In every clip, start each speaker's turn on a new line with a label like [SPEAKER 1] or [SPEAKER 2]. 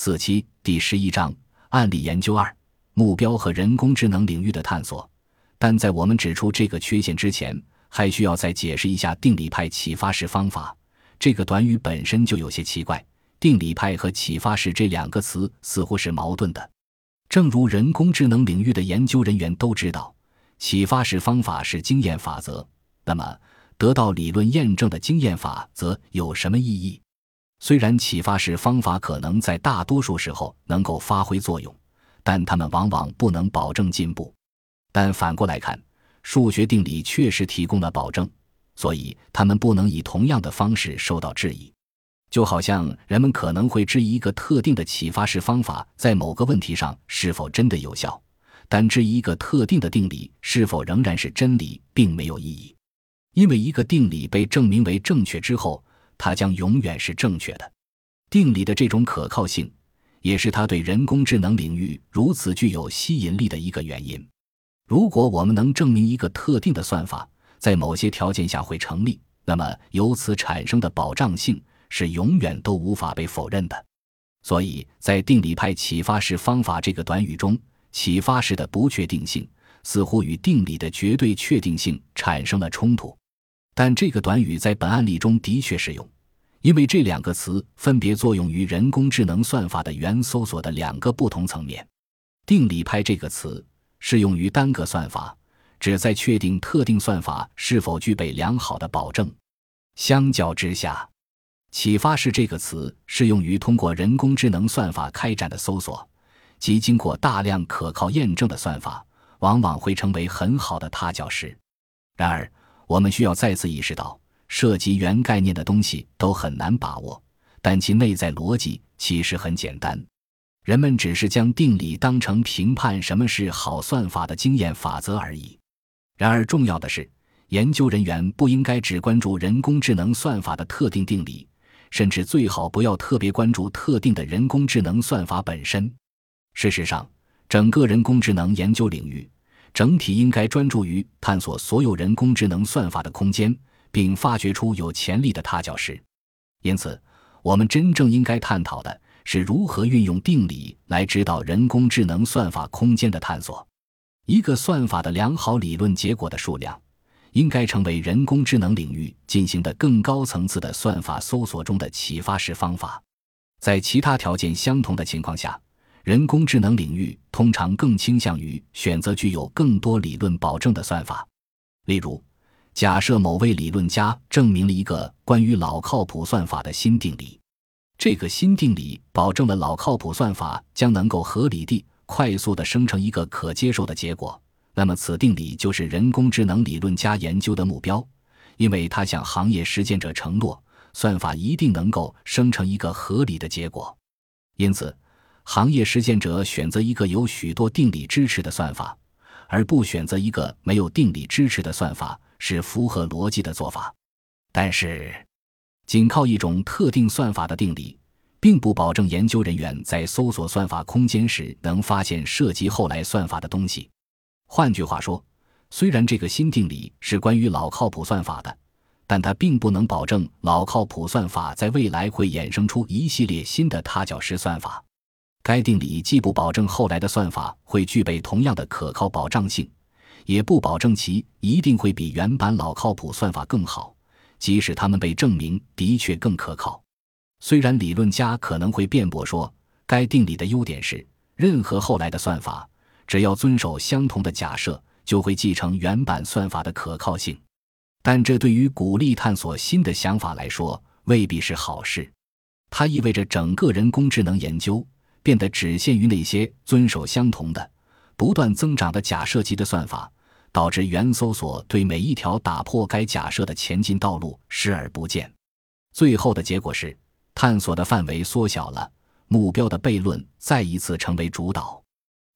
[SPEAKER 1] 四七第十一章案例研究二目标和人工智能领域的探索。但在我们指出这个缺陷之前，还需要再解释一下定理派启发式方法。这个短语本身就有些奇怪。定理派和启发式这两个词似乎是矛盾的。正如人工智能领域的研究人员都知道，启发式方法是经验法则。那么，得到理论验证的经验法则有什么意义？虽然启发式方法可能在大多数时候能够发挥作用，但它们往往不能保证进步。但反过来看，数学定理确实提供了保证，所以它们不能以同样的方式受到质疑。就好像人们可能会质疑一个特定的启发式方法在某个问题上是否真的有效，但质疑一个特定的定理是否仍然是真理并没有意义，因为一个定理被证明为正确之后。它将永远是正确的。定理的这种可靠性，也是它对人工智能领域如此具有吸引力的一个原因。如果我们能证明一个特定的算法在某些条件下会成立，那么由此产生的保障性是永远都无法被否认的。所以在定理派启发式方法这个短语中，启发式的不确定性似乎与定理的绝对确定性产生了冲突。但这个短语在本案例中的确适用，因为这两个词分别作用于人工智能算法的原搜索的两个不同层面。定理派这个词适用于单个算法，旨在确定特定算法是否具备良好的保证。相较之下，启发式这个词适用于通过人工智能算法开展的搜索，即经过大量可靠验证的算法，往往会成为很好的踏脚石。然而，我们需要再次意识到，涉及原概念的东西都很难把握，但其内在逻辑其实很简单。人们只是将定理当成评判什么是好算法的经验法则而已。然而，重要的是，研究人员不应该只关注人工智能算法的特定定理，甚至最好不要特别关注特定的人工智能算法本身。事实上，整个人工智能研究领域。整体应该专注于探索所有人工智能算法的空间，并发掘出有潜力的踏脚石。因此，我们真正应该探讨的是如何运用定理来指导人工智能算法空间的探索。一个算法的良好理论结果的数量，应该成为人工智能领域进行的更高层次的算法搜索中的启发式方法。在其他条件相同的情况下。人工智能领域通常更倾向于选择具有更多理论保证的算法。例如，假设某位理论家证明了一个关于老靠谱算法的新定理，这个新定理保证了老靠谱算法将能够合理地、快速地生成一个可接受的结果，那么此定理就是人工智能理论家研究的目标，因为他向行业实践者承诺，算法一定能够生成一个合理的结果。因此。行业实践者选择一个有许多定理支持的算法，而不选择一个没有定理支持的算法，是符合逻辑的做法。但是，仅靠一种特定算法的定理，并不保证研究人员在搜索算法空间时能发现涉及后来算法的东西。换句话说，虽然这个新定理是关于老靠谱算法的，但它并不能保证老靠谱算法在未来会衍生出一系列新的踏脚石算法。该定理既不保证后来的算法会具备同样的可靠保障性，也不保证其一定会比原版老靠谱算法更好，即使它们被证明的确更可靠。虽然理论家可能会辩驳说，该定理的优点是任何后来的算法只要遵守相同的假设，就会继承原版算法的可靠性，但这对于鼓励探索新的想法来说未必是好事。它意味着整个人工智能研究。变得只限于那些遵守相同的、不断增长的假设集的算法，导致原搜索对每一条打破该假设的前进道路视而不见。最后的结果是，探索的范围缩小了，目标的悖论再一次成为主导。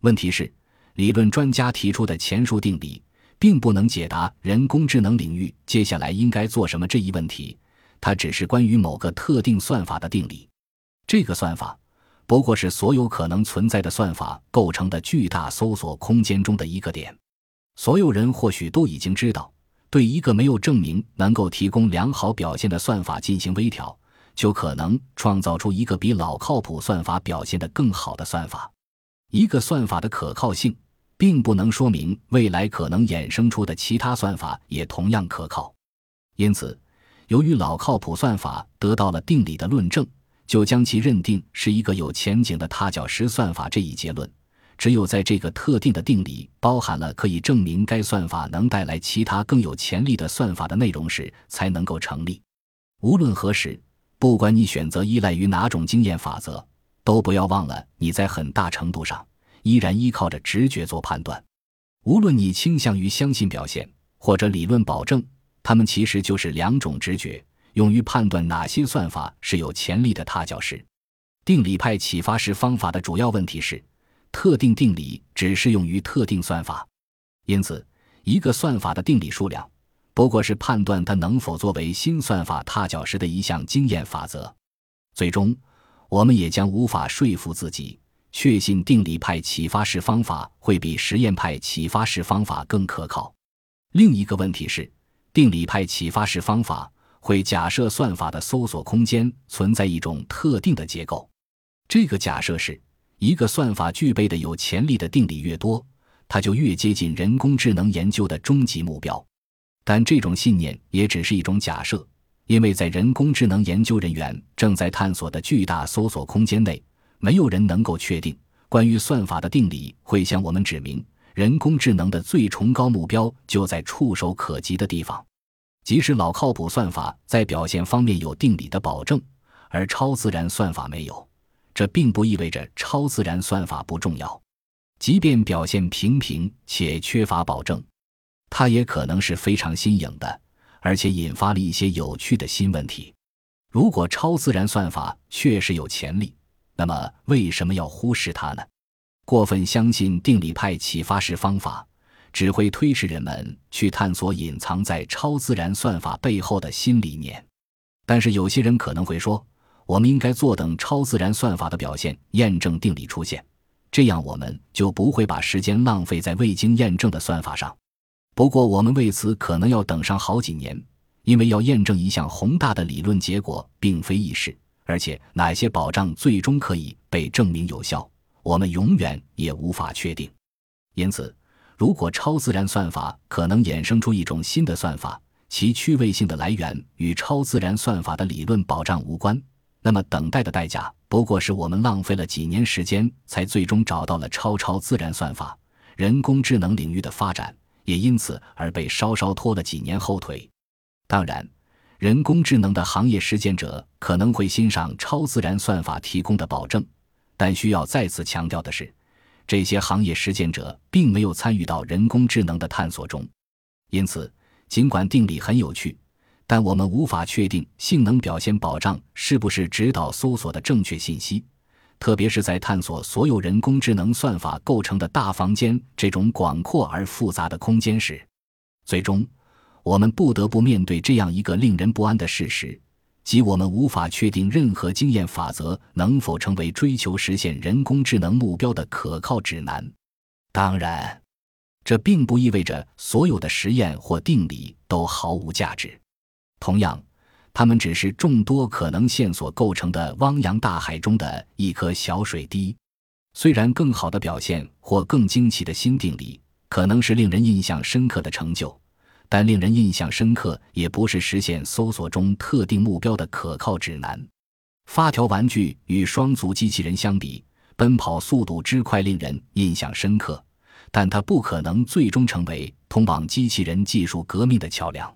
[SPEAKER 1] 问题是，理论专家提出的前述定理并不能解答人工智能领域接下来应该做什么这一问题，它只是关于某个特定算法的定理。这个算法。不过是所有可能存在的算法构成的巨大搜索空间中的一个点。所有人或许都已经知道，对一个没有证明能够提供良好表现的算法进行微调，就可能创造出一个比老靠谱算法表现得更好的算法。一个算法的可靠性，并不能说明未来可能衍生出的其他算法也同样可靠。因此，由于老靠谱算法得到了定理的论证，就将其认定是一个有前景的踏脚石算法。这一结论，只有在这个特定的定理包含了可以证明该算法能带来其他更有潜力的算法的内容时，才能够成立。无论何时，不管你选择依赖于哪种经验法则。都不要忘了，你在很大程度上依然依靠着直觉做判断。无论你倾向于相信表现或者理论保证，它们其实就是两种直觉，用于判断哪些算法是有潜力的踏脚石。定理派启发式方法的主要问题是，特定定理只适用于特定算法，因此，一个算法的定理数量不过是判断它能否作为新算法踏脚石的一项经验法则。最终。我们也将无法说服自己，确信定理派启发式方法会比实验派启发式方法更可靠。另一个问题是，定理派启发式方法会假设算法的搜索空间存在一种特定的结构。这个假设是，一个算法具备的有潜力的定理越多，它就越接近人工智能研究的终极目标。但这种信念也只是一种假设。因为在人工智能研究人员正在探索的巨大搜索空间内，没有人能够确定关于算法的定理会向我们指明人工智能的最崇高目标就在触手可及的地方。即使老靠谱算法在表现方面有定理的保证，而超自然算法没有，这并不意味着超自然算法不重要。即便表现平平且缺乏保证，它也可能是非常新颖的。而且引发了一些有趣的新问题。如果超自然算法确实有潜力，那么为什么要忽视它呢？过分相信定理派启发式方法，只会推迟人们去探索隐藏在超自然算法背后的新理念。但是有些人可能会说，我们应该坐等超自然算法的表现验证定理出现，这样我们就不会把时间浪费在未经验证的算法上。不过，我们为此可能要等上好几年，因为要验证一项宏大的理论结果并非易事，而且哪些保障最终可以被证明有效，我们永远也无法确定。因此，如果超自然算法可能衍生出一种新的算法，其趣味性的来源与超自然算法的理论保障无关，那么等待的代价不过是我们浪费了几年时间才最终找到了超超自然算法。人工智能领域的发展。也因此而被稍稍拖了几年后腿。当然，人工智能的行业实践者可能会欣赏超自然算法提供的保证，但需要再次强调的是，这些行业实践者并没有参与到人工智能的探索中。因此，尽管定理很有趣，但我们无法确定性能表现保障是不是指导搜索的正确信息。特别是在探索所有人工智能算法构成的大房间这种广阔而复杂的空间时，最终，我们不得不面对这样一个令人不安的事实：即我们无法确定任何经验法则能否成为追求实现人工智能目标的可靠指南。当然，这并不意味着所有的实验或定理都毫无价值。同样。它们只是众多可能线索构成的汪洋大海中的一颗小水滴。虽然更好的表现或更惊奇的新定理可能是令人印象深刻的成就，但令人印象深刻也不是实现搜索中特定目标的可靠指南。发条玩具与双足机器人相比，奔跑速度之快令人印象深刻，但它不可能最终成为通往机器人技术革命的桥梁。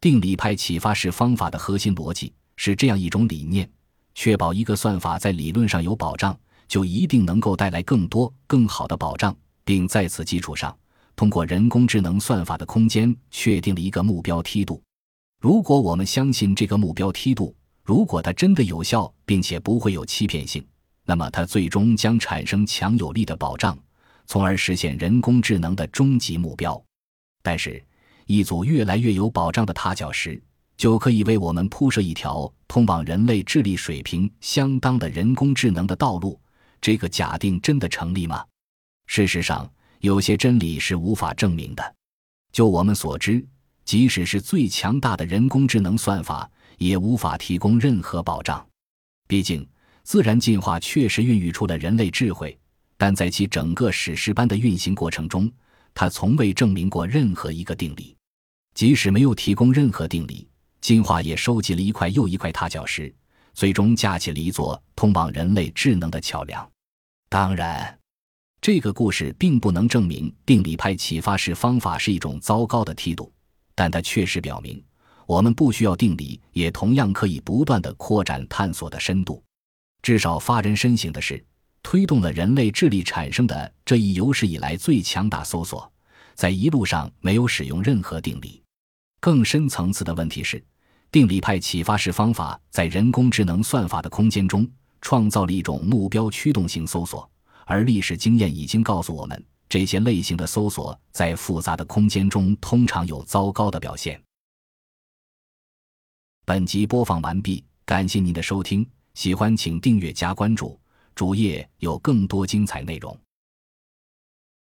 [SPEAKER 1] 定理派启发式方法的核心逻辑是这样一种理念：确保一个算法在理论上有保障，就一定能够带来更多、更好的保障，并在此基础上，通过人工智能算法的空间确定了一个目标梯度。如果我们相信这个目标梯度，如果它真的有效并且不会有欺骗性，那么它最终将产生强有力的保障，从而实现人工智能的终极目标。但是，一组越来越有保障的踏脚石，就可以为我们铺设一条通往人类智力水平相当的人工智能的道路。这个假定真的成立吗？事实上，有些真理是无法证明的。就我们所知，即使是最强大的人工智能算法，也无法提供任何保障。毕竟，自然进化确实孕育出了人类智慧，但在其整个史诗般的运行过程中，它从未证明过任何一个定理。即使没有提供任何定理，进化也收集了一块又一块踏脚石，最终架起了一座通往人类智能的桥梁。当然，这个故事并不能证明定理派启发式方法是一种糟糕的梯度，但它确实表明，我们不需要定理，也同样可以不断的扩展探索的深度。至少发人深省的是，推动了人类智力产生的这一有史以来最强大搜索，在一路上没有使用任何定理。更深层次的问题是，定理派启发式方法在人工智能算法的空间中创造了一种目标驱动性搜索，而历史经验已经告诉我们，这些类型的搜索在复杂的空间中通常有糟糕的表现。本集播放完毕，感谢您的收听。喜欢请订阅加关注，主页有更多精彩内容。